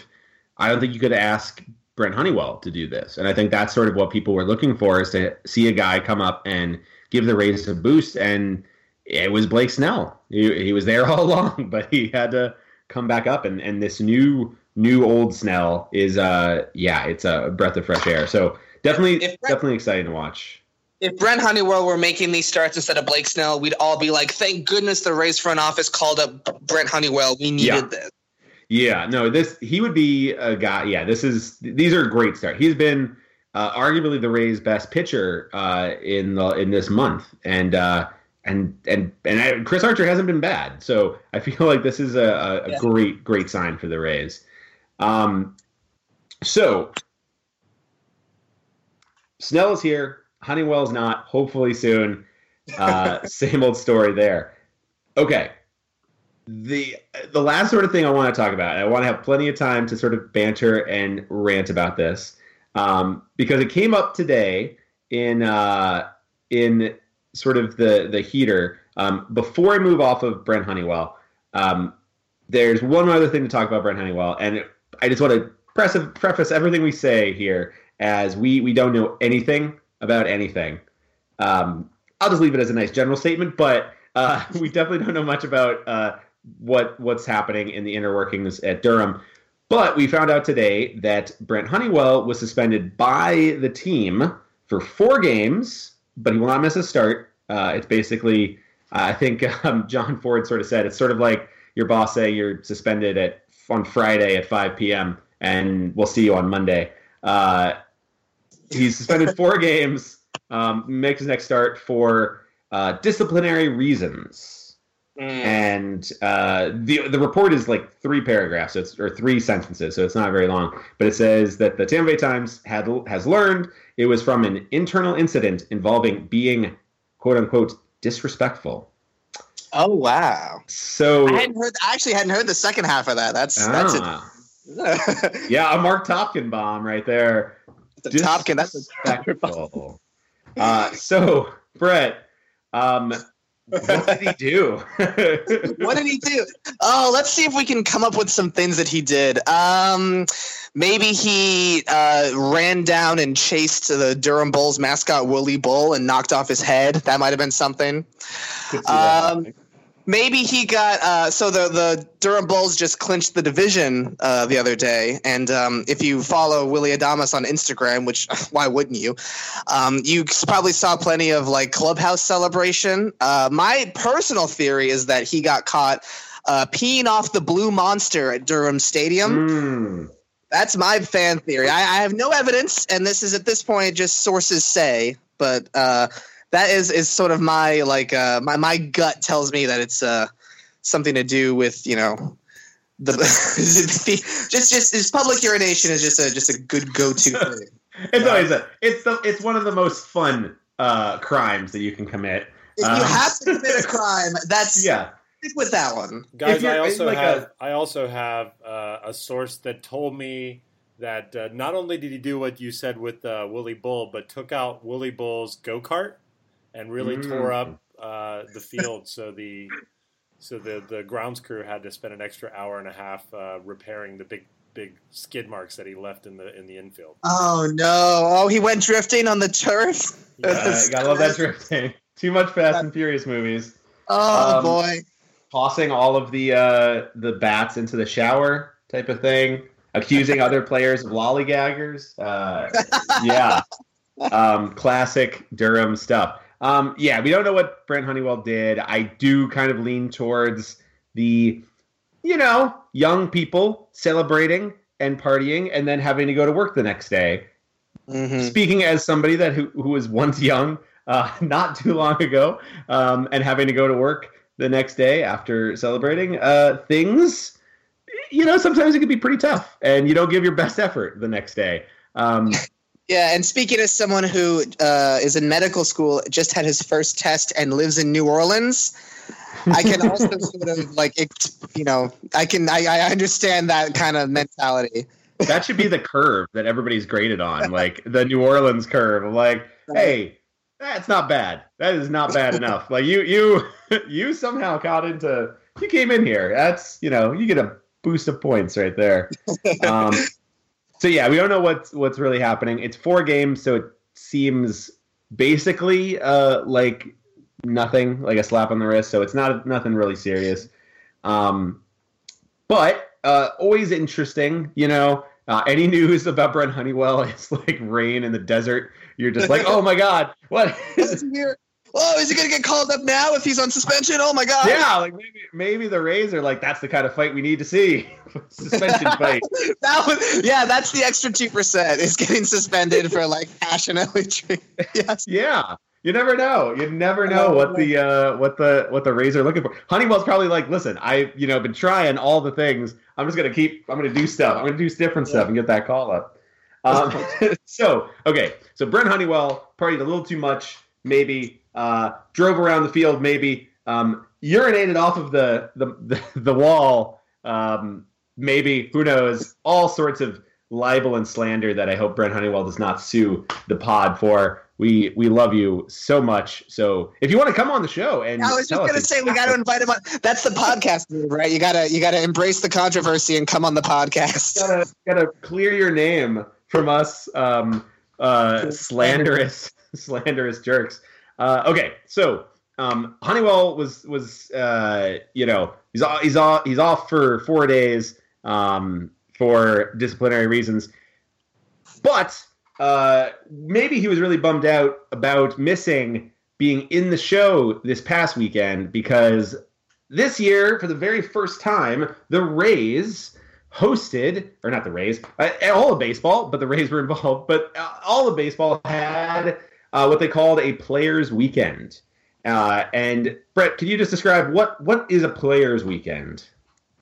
S2: I don't think you could ask Brent Honeywell to do this. And I think that's sort of what people were looking for is to see a guy come up and give the Rays a boost. And it was Blake Snell. He, he was there *laughs* all along, but he had to come back up. And, and this new new old Snell is uh yeah, it's a breath of fresh air. So definitely Brent, definitely exciting to watch.
S3: If Brent Honeywell were making these starts instead of Blake Snell, we'd all be like, "Thank goodness the Rays front office called up Brent Honeywell. We needed yeah. this."
S2: Yeah, no, this he would be a guy. Yeah, this is these are great start. He's been uh, arguably the Rays' best pitcher uh, in the in this month, and uh, and and and I, Chris Archer hasn't been bad. So I *laughs* feel like this is a, a,
S3: Yeah.
S2: great great sign for the Rays. Um, so Snell is here. Honeywell's not. Hopefully soon. Uh, *laughs* same old story there. Okay. The the last sort of thing I want to talk about. I want to have plenty of time to sort of banter and rant about this um, because it came up today in uh, in sort of the the heater. Um, before I move off of Brent Honeywell, um, there's one other thing to talk about Brent Honeywell, and I just want to press, preface everything we say here as we we don't know anything about anything. Um, I'll just leave it as a nice general statement, but uh, *laughs* we definitely don't know much about uh, what what's happening in the inner workings at Durham. But we found out today that Brent Honeywell was suspended by the team for four games, but he will not miss a start. Uh, it's basically, I think *laughs* um, John Ford sort of said, it's sort of like your boss say you're suspended at on Friday at 5 p.m. and we'll see you on Monday. Uh, he's suspended four *laughs* games, um, makes his next start for uh, disciplinary reasons and uh, the the report is like three paragraphs, so it's, or three sentences, so it's not very long. But it says that the Tampa Bay Times had has learned it was from an internal incident involving being quote unquote disrespectful.
S3: Oh wow!
S2: So
S3: I hadn't heard. I actually hadn't heard the second half of that. That's that's it.
S2: ah, *laughs* yeah, a Marc Topkin bomb right there.
S3: the Topkin. That's a
S2: Disrespectful. *laughs* uh, so Brett, um, what did he do? *laughs*
S3: what did he do? Oh, let's see if we can come up with some things that he did. Um, maybe he uh, ran down and chased the Durham Bulls mascot Willie Bull and knocked off his head. That might have been something. Um. Maybe he got uh, so the the Durham Bulls just clinched the division uh, the other day, and um, if you follow Willy Adames on Instagram, which *laughs* why wouldn't you? Um, you probably saw plenty of like clubhouse celebration. Uh, my personal theory is that he got caught uh, peeing off the blue monster at Durham Stadium.
S2: Mm.
S3: That's my fan theory. I, I have no evidence, and this is at this point just sources say, but uh, that is is sort of my like uh, my my gut tells me that it's uh, something to do with you know the *laughs* just just his public urination is just a just a good go to *laughs* thing.
S2: It's always a, it's the it's one of the most fun uh, crimes that you can commit.
S3: If you
S2: Um,
S3: have to *laughs* commit a crime, that's
S2: Yeah,
S3: stick with that one.
S4: Guys, I also
S2: like
S4: have
S2: a-
S4: I also have uh, a source that told me that uh, not only did he do what you said with uh, Willie Bull, but took out Willie Bull's go kart and really
S2: Mm.
S4: tore up uh, the field. so the so the the grounds crew had to spend an extra hour and a half uh, repairing the big big skid marks that he left in the in the infield.
S3: Oh no! Oh, he went drifting on the turf. *laughs*
S2: uh, gotta love that drifting. *laughs* Too much Fast and Furious movies.
S3: Oh
S2: Um,
S3: boy!
S2: Tossing all of the uh, the bats into the shower type of thing. Accusing other players of lollygaggers. Uh, *laughs* yeah, um, classic Durham stuff. Um, yeah, we don't know what Brent Honeywell did. I do kind of lean towards the, you know, young people celebrating and partying and then having to go to work the next day.
S3: Mhm.
S2: Speaking as somebody that who, who was once young, uh, *laughs* not too long ago, um, and having to go to work the next day after celebrating, uh, things, you know, sometimes it can be pretty tough, and you don't give your best effort the next day. Um, *laughs*
S3: Yeah, and speaking as someone who uh, is in medical school, just had his first test and lives in New Orleans, I can also *laughs* sort of like, it, you know, I can I, I understand that kind of mentality.
S2: that should be the curve that everybody's graded on, *laughs* like the New Orleans curve. Of like, hey, that's not bad. That is not bad *laughs* enough. Like you, you, you somehow got into. You came in here. That's you know, you get a boost of points right there. Um, so yeah, we don't know what's what's really happening. It's four games, so it seems basically uh, like nothing, like a slap on the wrist. So it's not nothing really serious. Um, but uh, always interesting, you know. Uh, any *laughs* news about Brent Honeywell is like rain in the desert. You're just like, *laughs* oh my god, what?
S3: Hear, oh, is he gonna get called up now if he's on suspension? Oh my god!
S2: Yeah, like maybe maybe the Rays are like that's the kind of fight we need to see. *laughs* Suspension *laughs* fight.
S3: that was yeah. That's the extra two percent is getting suspended for like passionately. *laughs*
S2: yes. Yeah. You never know. You never know what the uh, what the what the Rays are looking for. Honeywell's probably like, listen, I you know been trying all the things. I'm just gonna keep. I'm gonna do stuff. I'm gonna do different stuff and get that call up. Um, so okay, so Brent Honeywell partied a little too much, maybe. Uh, drove around the field, maybe. Um, urinated off of the the the, the wall, um, maybe. Who knows? All sorts of libel and slander that I hope Brent Honeywell does not sue the pod for. We we love you so much. So if you want to come on the show and
S3: I was just gonna say we got to invite him on. That's the podcast move, right? You gotta you gotta embrace the controversy and come on the podcast.
S2: Gotta gotta clear your name from us, um, uh, *laughs* slanderous *laughs* slanderous jerks. Uh, okay, so um, Honeywell was was uh, you know he's all, he's all, he's off for four days um, for disciplinary reasons, but uh, maybe he was really bummed out about missing being in the show this past weekend because this year, for the very first time, the Rays hosted, or not the Rays, uh, all of baseball, but the Rays were involved, but uh, all of baseball had uh, what they called a players' weekend. Uh, and Brett, can you just describe what what is a players' weekend?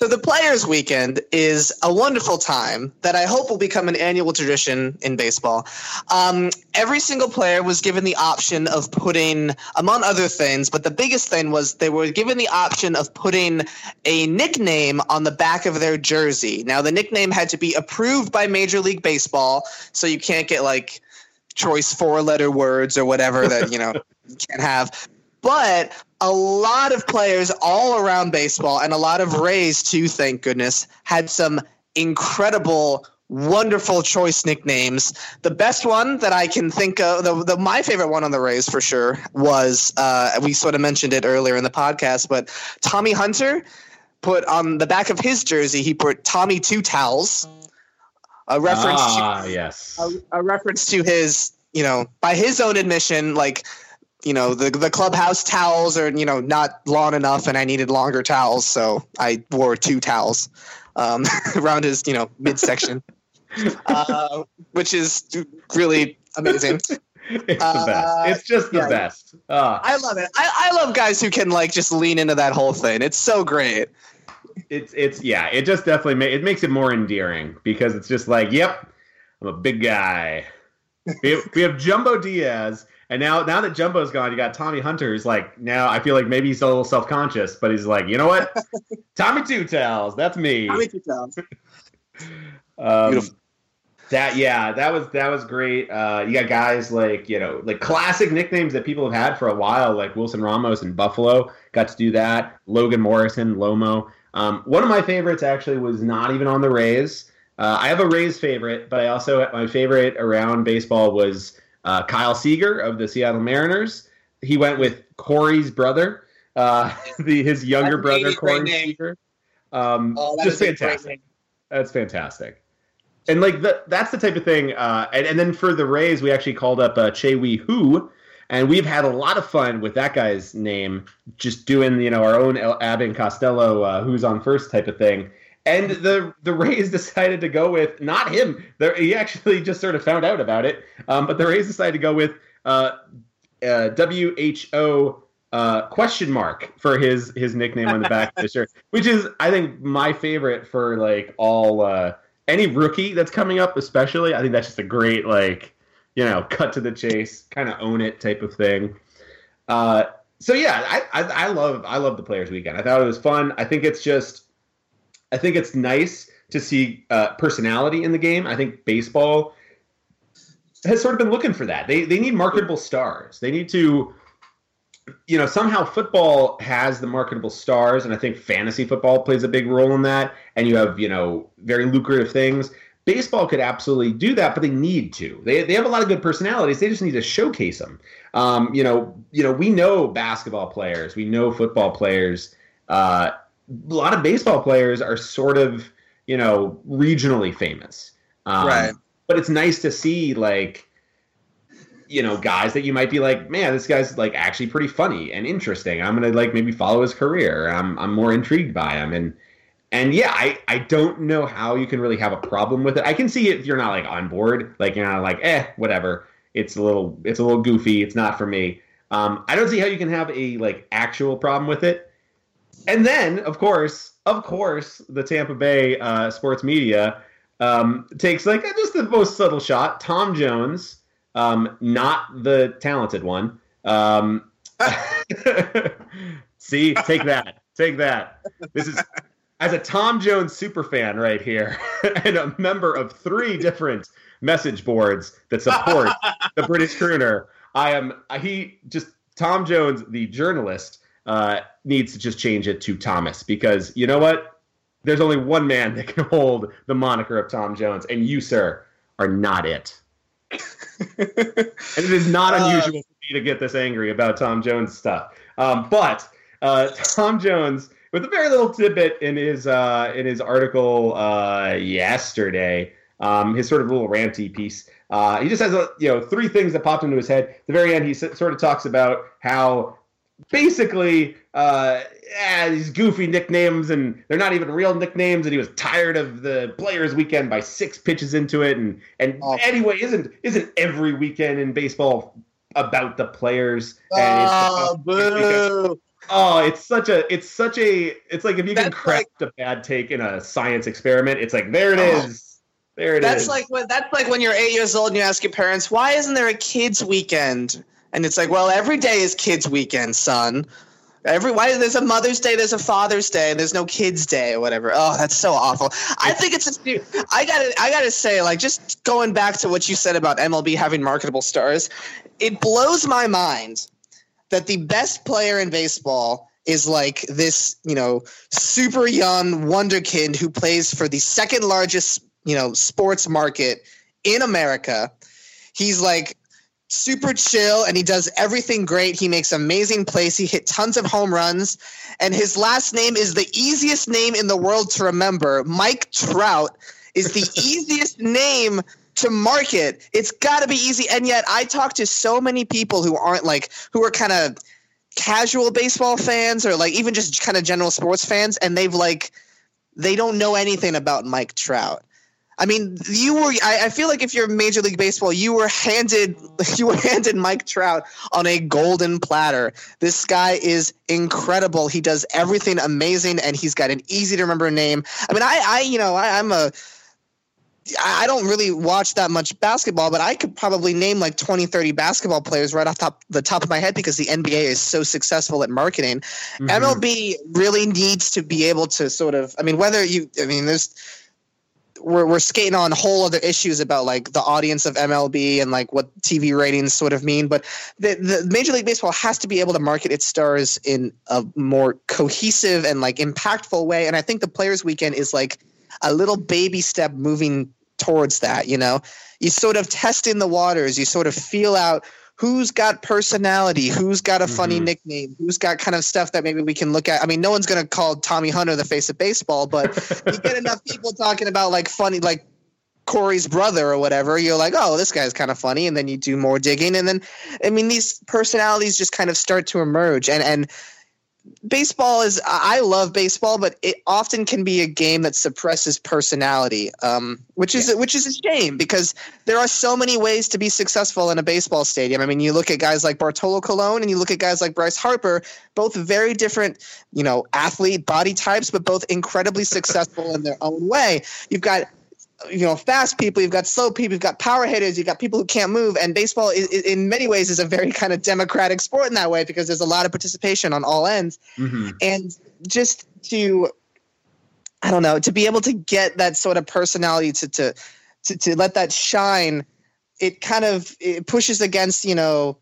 S3: So the Players Weekend is a wonderful time that I hope will become an annual tradition in baseball. Um, every single player was given the option of putting, among other things, but the biggest thing was they were given the option of putting a nickname on the back of their jersey. Now the nickname had to be approved by Major League Baseball, so you can't get like choice four letter words or whatever that you know *laughs* you can't have but a lot of players all around baseball and a lot of Rays too, thank goodness, had some incredible wonderful choice nicknames. The best one that I can think of, the, the my favorite one on the Rays for sure was uh, we sort of mentioned it earlier in the podcast, but Tommy Hunter put on the back of his jersey he put Tommy Two Towels, a reference
S2: ah,
S3: to
S2: yes,
S3: a, a reference to his you know by his own admission like you know the the clubhouse towels are you know not long enough and i needed longer towels so i wore two towels um, *laughs* around his you know midsection. *laughs* Uh, which is really amazing. *laughs*
S2: It's the best. It's just the
S3: yeah.
S2: best. Ah,
S3: i love it. I, I love guys who can like just lean into that whole thing. It's so great
S2: it's it's yeah it just definitely ma- it makes it more endearing because it's just like yep i'm a big guy we have, we have jumbo diaz and now, now that Jumbo's gone, you got Tommy Hunter. Who's like, now I feel like maybe he's a little self conscious, but he's like, you know what? *laughs* Tommy Two Tails, that's me.
S3: Tommy Two Tails. *laughs*
S2: um,
S3: Beautiful.
S2: that yeah, that was that was great. Uh, you got guys like you know like classic nicknames that people have had for a while, like Wilson Ramos and Buffalo. Got to do that. Logan Morrison, Lomo. Um, one of my favorites actually was not even on the Rays. Uh, I have a Rays favorite, but I also my favorite around baseball was uh, Kyle Seager of the Seattle Mariners. He went with Corey's brother, uh, *laughs* the his younger
S3: That's
S2: brother, Corey. Seager. Um,
S3: Oh,
S2: just
S3: is a great
S2: fantastic. That's fantastic. And like the, that's the type of thing. Uh, and, and then for the Rays, we actually called up uh, Chih-Wei Hu, and we've had a lot of fun with that guy's name, just doing you know our own El Abbott Costello, uh, who's on first type of thing. And the the Rays *laughs* decided to go with not him. The, he actually just sort of found out about it. Um, but the Rays decided to go with uh, uh, WHO uh, question mark for his his nickname on the back of the shirt, *laughs* which is I think my favorite for like all uh, any rookie that's coming up, especially. I think that's just a great like you know cut to the chase, kind of own it type of thing. Uh, so yeah, I, I I love I love the Players Weekend. I thought it was fun. I think it's just I think it's nice to see uh, personality in the game. I think baseball has sort of been looking for that. They they need marketable stars. They need to, you know, somehow football has the marketable stars, and I think fantasy football plays a big role in that. And you have you know very lucrative things. Baseball could absolutely do that, but they need to. They, they have a lot of good personalities. They just need to showcase them. Um, you know, you know, we know basketball players, we know football players. Uh, a lot of baseball players are sort of you know regionally famous um,
S3: Right.
S2: but it's nice to see like you know guys that you might be like, man, this guy's like actually pretty funny and interesting. I'm gonna like maybe follow his career. I'm I'm more intrigued by him and. And yeah, I, I don't know how you can really have a problem with it. I can see if you're not like on board, like you're not like, eh, whatever. It's a little it's a little goofy. It's not for me. Um, I don't see how you can have a like actual problem with it. And then, of course, of course, the Tampa Bay uh, sports media um, takes like just the most subtle shot. Tom Jones, um, not the talented one. Um, *laughs* see, take that, take that. This is as a Tom Jones super fan right here, *laughs* and a member of three different message boards that support *laughs* the British crooner. I am he just Tom Jones, the journalist, uh, needs to just change it to Thomas because you know what? There's only one man that can hold the moniker of Tom Jones, and you, sir, are not it. and it is not *laughs*
S3: Uh,
S2: unusual for me to get this angry about Tom Jones stuff. Um, but uh, Tom Jones, with a very little tidbit in his uh, in his article uh, yesterday, um, his sort of little ranty piece. Uh, he just has a, you know three things that popped into his head. At the very end, he s- sort of talks about how basically uh, yeah, these goofy nicknames and they're not even real nicknames and he was tired of the players weekend by six pitches into it and and
S3: Oh.
S2: anyway isn't isn't every weekend in baseball about the players and it's
S3: Oh,
S2: because-
S3: boo.
S2: Oh it's such a it's such a it's like if you can
S3: That's
S2: craft a bad take in a science experiment it's like there it
S3: Oh.
S2: is there it is.
S3: That's like when that's like when you're eight years old and you ask your parents, "Why isn't there a kids weekend?" And it's like, "Well, every day is kids weekend, son. Every why there's a Mother's Day, there's a Father's Day, and there's no Kids Day or whatever." Oh, that's so awful. I think it's a. I gotta I gotta say, like, just going back to what you said about MLB having marketable stars, it blows my mind that the best player in baseball is like this, you know, super young wonderkind who plays for the second largest, you know, sports market in America. He's like super chill and he does everything great. He makes amazing plays. He hit tons of home runs. And his last name is the easiest name in the world to remember. Mike Trout is the *laughs* easiest name to market. It's got to be easy. And yet I talk to so many people who aren't like, who are kind of casual baseball fans or like even just kind of general sports fans. And they've like, they don't know anything about Mike Trout. I mean, you were. I, I feel like if you're Major League Baseball, you were handed *laughs* you were handed Mike Trout on a golden platter. This guy is incredible. He does everything amazing, and he's got an easy to remember name. I mean, I, I you know, I, I'm a. I don't really watch that much basketball, but I could probably name like 20, 30 basketball players right off top the top of my head because the NBA is so successful at marketing.
S2: Mhm.
S3: MLB really needs to be able to sort of. I mean, whether you. I mean, there's we're we're skating on whole other issues about like the audience of MLB and like what TV ratings sort of mean, but the the Major League Baseball has to be able to market its stars in a more cohesive and like impactful way. And I think the Players Weekend is like a little baby step moving towards that. You know, you sort of test in the waters, you sort of feel out who's got personality, who's got a funny
S2: Mhm.
S3: nickname, who's got kind of stuff that maybe we can look at. I mean, no one's going to call Tommy Hunter the face of baseball, but *laughs* you get enough people talking about like funny, like Corey's brother or whatever, you're like, oh, this guy's kind of funny, and then you do more digging, and then, I mean, these personalities just kind of start to emerge, and and baseball is I love baseball, but it often can be a game that suppresses personality, um, which is which is a shame because there are so many ways to be successful in a baseball stadium. I mean, you look at guys like Bartolo Colon and you look at guys like Bryce Harper, both very different, you know, athlete body types, but both incredibly successful in their own way. You've got you know fast people you've got slow people you've got power hitters you've got people who can't move and baseball is, in many ways is a very kind of democratic sport in that way because there's a lot of participation on all ends
S2: Mhm.
S3: and just to i don't know to be able to get that sort of personality to to to, to let that shine it kind of it pushes against you know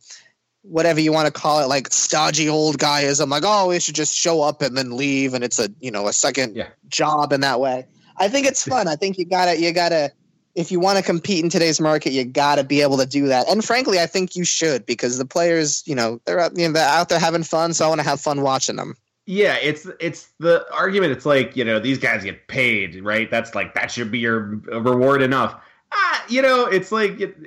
S3: whatever you want to call it like stodgy old guy is i'm like oh we should just show up and then leave and it's a you know a second
S2: Yeah.
S3: job in that way i think it's fun i think you gotta you gotta if you want to compete in today's market, you got to be able to do that. And frankly, I think you should because the players, you know, they're out, you know, they're out there having fun. So I want to have fun watching them.
S2: Yeah, it's it's the argument. It's like you know these guys get paid, right? That's like that should be your reward enough. Ah, you know, it's like it,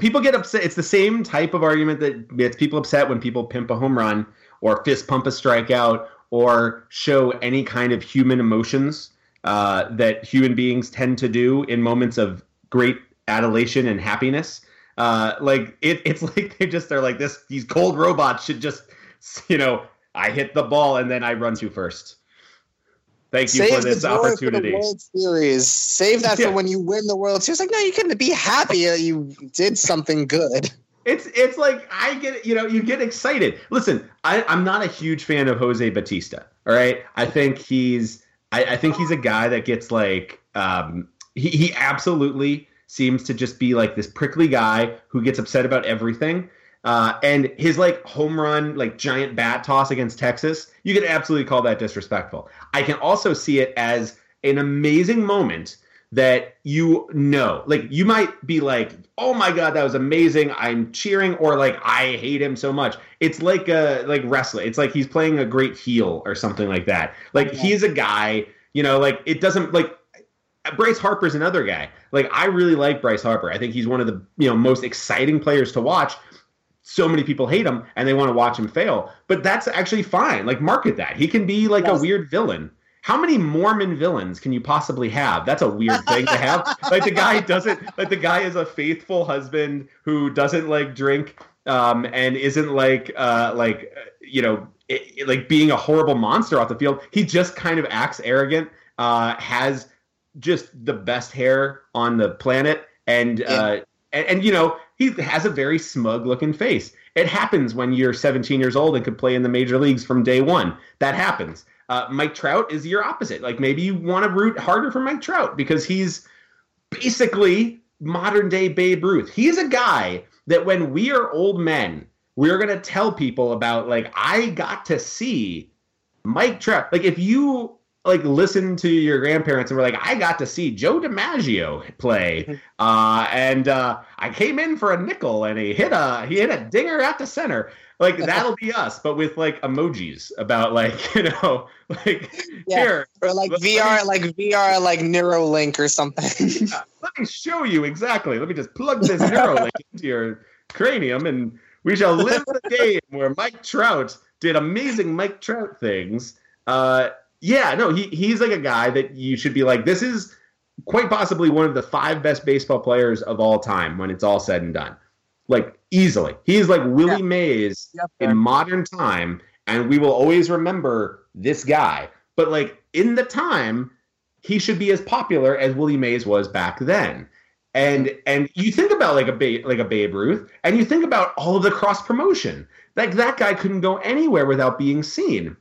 S2: people get upset. It's the same type of argument that gets people upset when people pimp a home run or fist pump a strikeout or show any kind of human emotions uh, that human beings tend to do in moments of great adulation and happiness. Uh, like it, it's *laughs* like they just they're like this. These cold robots should just, you know, I hit the ball and then I run to first. Thank you
S3: Save
S2: for this opportunity.
S3: For the World Series. Save that
S2: Yeah.
S3: for when you win the World Series. Like, no, you can be happy that you did something good.
S2: It's it's like I get you know you get excited. Listen, I, I'm not a huge fan of Jose Bautista. All right, I think he's I, I think he's a guy that gets like um, he he absolutely seems to just be like this prickly guy who gets upset about everything. Uh, and his like home run, like giant bat toss against Texas, you could absolutely call that disrespectful. I can also see it as an amazing moment that you know, like you might be like, "Oh my god, that was amazing! I'm cheering," or like, "I hate him so much." It's like a like wrestling. It's like he's playing a great heel or something like that. Like
S3: Yeah.
S2: he's a guy, you know, like it doesn't like Bryce Harper's another guy. Like I really like Bryce Harper. I think he's one of the you know most exciting players to watch. So many people hate him and they want to watch him fail, but that's actually fine. Like market that. He can be like
S3: Yes.
S2: a weird villain. How many Mormon villains can you possibly have? That's a weird thing to have. *laughs* Like the guy doesn't like the guy is a faithful husband who doesn't like drink um and isn't like uh like uh, you know i i- like being a horrible monster off the field. He just kind of acts arrogant. Uh has just the best hair on the planet and uh and, and you know he has a very smug looking face it happens when you're 17 years old and could play in the major leagues from day one that happens uh, mike trout is your opposite like maybe you want to root harder for mike trout because he's basically modern day babe ruth he's a guy that when we are old men we're going to tell people about like i got to see mike trout like if you like listen to your grandparents and were like, I got to see Joe DiMaggio play, *laughs* uh, and uh, I came in for a nickel and he hit a he hit a dinger at the center. Like *laughs* that'll be us, but with like emojis about like *laughs* you know like
S3: Yeah.
S2: here
S3: Or like
S2: Let-
S3: VR, like VR, like Neuralink or something.
S2: let me show you exactly. Let me just plug this *laughs* Neuralink into your cranium, and we shall live the game where Mike Trout did amazing Mike Trout things. Uh, yeah, no, he he's like a guy that you should be like. This is quite possibly one of the five best baseball players of all time when it's all said and done. Like easily, he's like Willie
S3: Yeah.
S2: Mays
S3: Yep.
S2: in modern time, and we will always remember this guy. But like in the time, he should be as popular as Willie Mays was back then. And and you think about like a ba- like a Babe Ruth, and you think about all of the cross promotion. Like that guy couldn't go anywhere without being seen.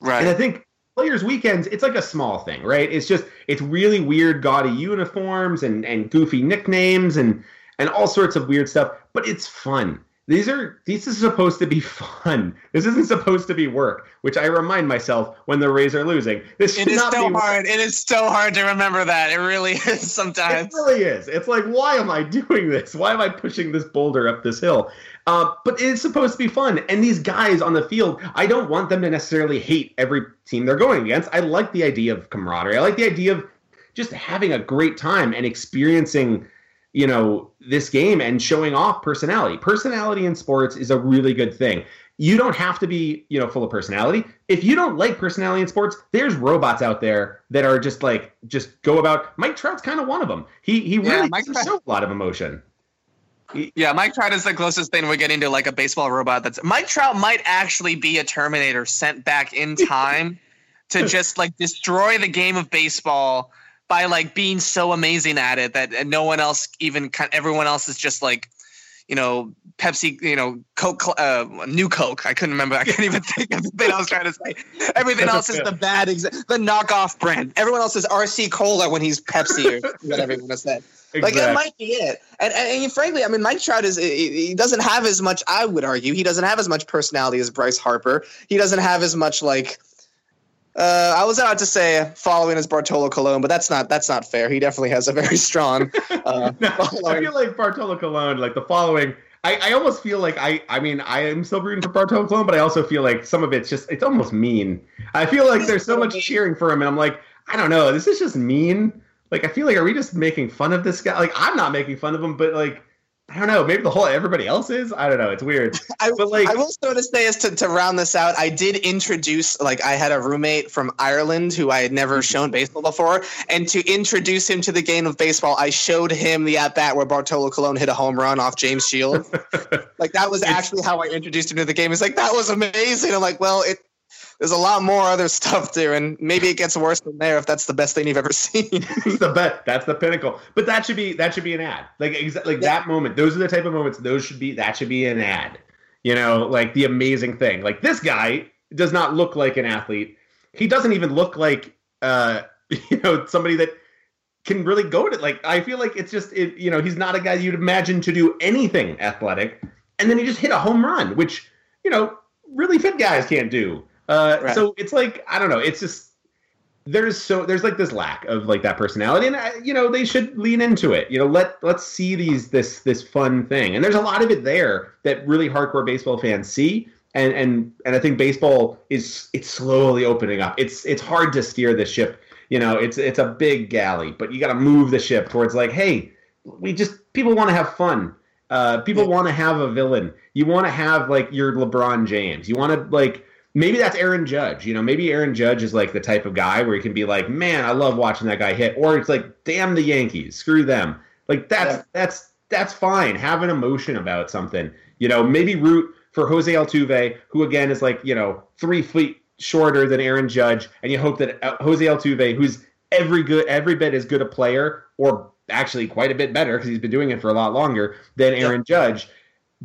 S2: Right. And I think players' weekends, it's like a small thing, right? It's just it's really weird, gaudy uniforms and and goofy nicknames and and all sorts of weird stuff. But it's fun. These are these is supposed to be *laughs* fun. This isn't supposed to be work, which I remind myself when the Rays are losing. This
S3: It is
S2: not
S3: so
S2: be
S3: hard. It is so hard to remember that. It really *laughs* is sometimes.
S2: It really is. It's like, why am I *laughs* doing this? Why am I pushing this boulder up this hill? Uh, but it's supposed to be fun. And these guys on the field, I don't want them to necessarily hate every team they're going against. I like the idea of camaraderie. I like the idea of just having a great time and experiencing, you know, this game and showing off personality. Personality in sports is a really good thing. You don't have to be, you know, full of personality. If you don't like personality in sports, there's robots out there that are just like just go about. Mike Trout's kind of one of them. He he
S3: Yeah,
S2: really
S3: Mike
S2: doesn't
S3: Trout-
S2: show a lot of emotion.
S3: Yeah, Mike Trout is the closest thing we're getting to like a baseball robot. That's Mike Trout might actually be a Terminator sent back in *laughs* time to just like destroy the game of baseball by like being so amazing at it that no one else even everyone else is just like you know Pepsi, you know Coke, uh, new Coke. I couldn't remember. I can't even think of the thing I was trying to say. Everything else is the bad, exa- the knockoff brand. Everyone else is RC Cola when he's Pepsi or whatever you want to say. Like that might be it. And, and, and frankly, I mean, Mike Trout is he doesn't have as much. I would argue he doesn't have as much personality as Bryce Harper. He doesn't have as much like. Uh, I was about to say following is Bartolo Colon, but that's not that's not fair. He definitely has a very strong. *laughs* Uh,
S2: No, I feel like Bartolo Colon, like the following. I, I almost feel like I I mean I am still rooting for Bartolo Colon, but I also feel like some of it's just it's almost mean. I feel like there's so much cheering for him, and I'm like I don't know, this is just mean. Like I feel like are we just making fun of this guy? Like I'm not making fun of him, but like I don't know. Maybe the whole everybody else is. I don't know. It's weird. *laughs*
S3: I,
S2: But, like-
S3: I will sort of say is to, to round this out, I did introduce like I had a roommate from Ireland who I had never
S2: Mm-hmm.
S3: shown baseball before, and to introduce him to the game of baseball, I showed him the at bat where Bartolo Colon hit a home run off James Shields. *laughs* like that was actually how I introduced him to the game. He's like, that was amazing. I'm like, well, it there's a lot more other *laughs* stuff too, and maybe it gets worse from there if that's the best thing you've ever *laughs* seen.
S2: it's the bet. That's the pinnacle. But that should be that should be an ad. Like exa- like that moment. Those are the type of moments. Those should be that should be an ad. You know, like the amazing thing. Like this guy does not look like an athlete. He doesn't even look like uh *laughs* you know somebody that can really go to like I feel like it's just it, you know he's not a guy you'd imagine to do anything athletic, and then he just hit a home run, which you know really fit guys can't do. Uh,
S3: Right.
S2: So it's like I don't know. It's just there's so there's like this lack of like that personality, and uh, you know they should lean into it. You know, let let's see these this this fun thing, and there's a lot of it there that really hardcore baseball fans see. And, and and I think baseball is it's slowly opening up. It's it's hard to steer the ship you know it's it's a big galley but you got to move the ship towards like hey we just people want to have fun uh, people want to have a villain you want to have like your lebron james you want to like maybe that's aaron judge you know maybe aaron judge is like the type of guy where he can be like man i love watching that guy hit or it's like damn the yankees screw them. Like that's
S3: Yeah.
S2: that's that's fine. Have an emotion about something you know maybe root for jose altuve who again is like you know three feet shorter than Aaron Judge, and you hope that uh, Jose Altuve, who's every good, every bit as good a player, or actually quite a bit better because he's been doing it for a lot longer than Aaron Judge,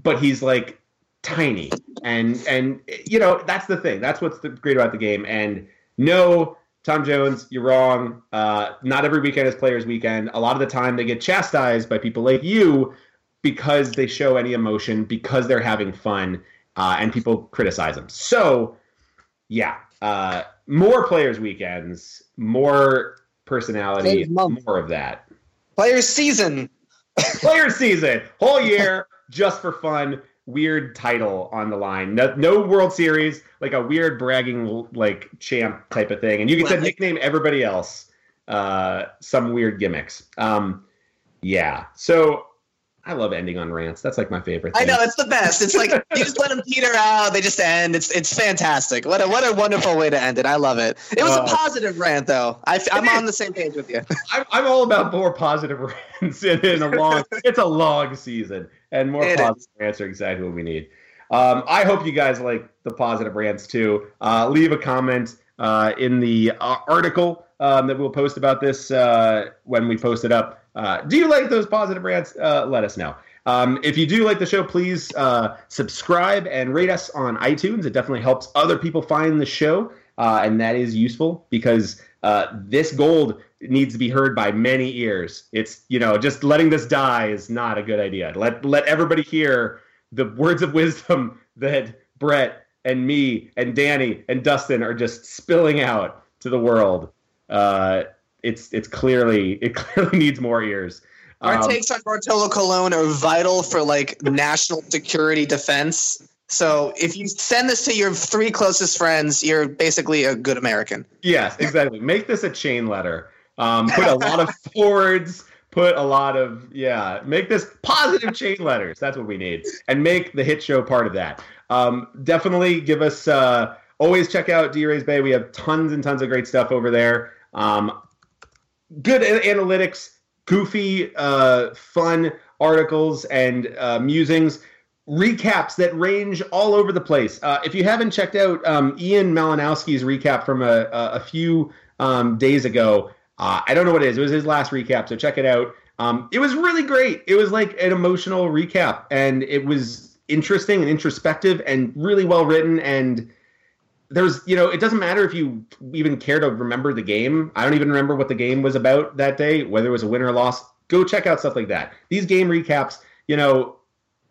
S2: but he's like tiny, and and you know that's the thing. That's what's the great about the game. And no, Tom Jones, you're wrong. Uh, not every weekend is Players Weekend. A lot of the time, they get chastised by people like you because they show any emotion, because they're having fun, uh, and people criticize them. So yeah, uh, more players weekends, more personality, more of that.
S3: Players season.
S2: players' season, whole year, just for fun. Weird title on the line. No, no World Series, like a weird bragging like champ type of thing, and you get to nickname everybody else uh, some weird gimmicks. Um, yeah, so I love ending on rants. That's like my favorite.
S3: I know it's the best. It's like you just let them peter out. They just end. It's it's fantastic. What a what a wonderful way to end it. I love it. It was
S2: Uh,
S3: a positive rant though. I, am on the same page with you.
S2: I'm, I'm all about more positive *laughs* rants in, in a long. it's a long season, and more
S3: It
S2: positive rants are exactly what we need. Um, I hope you guys like the positive rants too. Uh, leave a comment uh, in the uh, article um, that we'll post about this uh, when we post it up. Uh, do you like those positive rants? Uh, let us know. Um, if you do like the show, please uh, subscribe and rate us on iTunes. It definitely helps other people find the show, uh, and that is useful because uh, this gold needs to be heard by many ears. It's you know just letting this die is not a good idea. Let let everybody hear the words of wisdom *laughs* that Brett and me and Danny and Dustin are just spilling out to the world. Uh, it's it's clearly it *laughs* clearly needs more ears.
S3: Our
S2: Um,
S3: takes on Bartolo Colon are vital for like national security defense. So if you send this to your three closest friends, you're basically a good American.
S2: Yes, exactly. Make this a chain letter. Um, put a lot of *laughs* forwards. Put a lot of yeah. Make this positive chain letters. That's what we need, and make the hit show part of that. Um, definitely give us. Uh, always check out D Rays Bay. We have tons and tons of great stuff over there. Um, good analytics, goofy, uh, fun articles and uh, musings recaps that range all over the place. Uh, if you haven't checked out um, Ian Malinowski's recap from a, a, few um, days ago, uh, I don't know what it is. It was his last recap, so check it out. Um, it was really great. It was like an emotional recap, and it was interesting and introspective and really well written. And there's, you know, it doesn't matter if you even care to remember the game. I don't even remember what the game was about that day, whether it was a win or a loss. Go check out stuff like that. These game recaps, you know,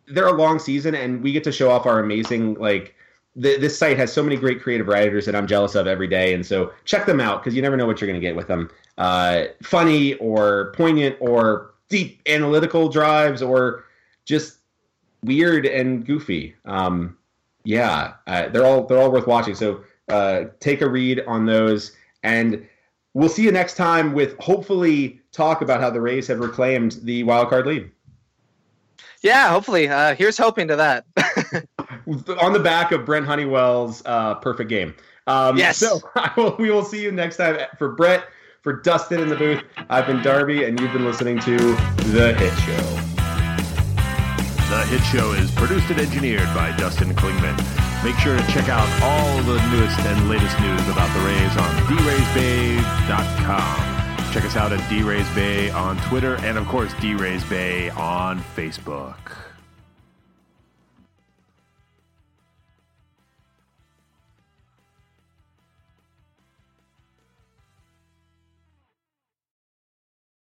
S2: they're a long season and we get to show off our amazing like th- this site has so many great creative writers that I'm jealous of every day. And so check them out because you never know what you're going to get with them. Uh, funny or poignant or deep analytical drives or just weird and goofy. Um, yeah uh, they're all they're all worth watching. So uh, take a read on those. And we'll see you next time with hopefully talk about how the Rays have reclaimed the wild card lead
S3: Yeah, hopefully. Uh, here's hoping to that. *laughs*
S2: on the back of Brent Honeywell's uh, perfect game. Um,
S3: Yes.
S2: So *laughs* I will, we will see you next time. For Brett, for Dustin in the booth, I've been Darby, and you've been listening to The Hit Show.
S1: The Hit Show is produced and engineered by Dustin Klingman. Make sure to check out all the newest and latest news about the Rays on draysbay.com. Check us out at D Rays Bay on Twitter and, of course, D Rays Bay on Facebook.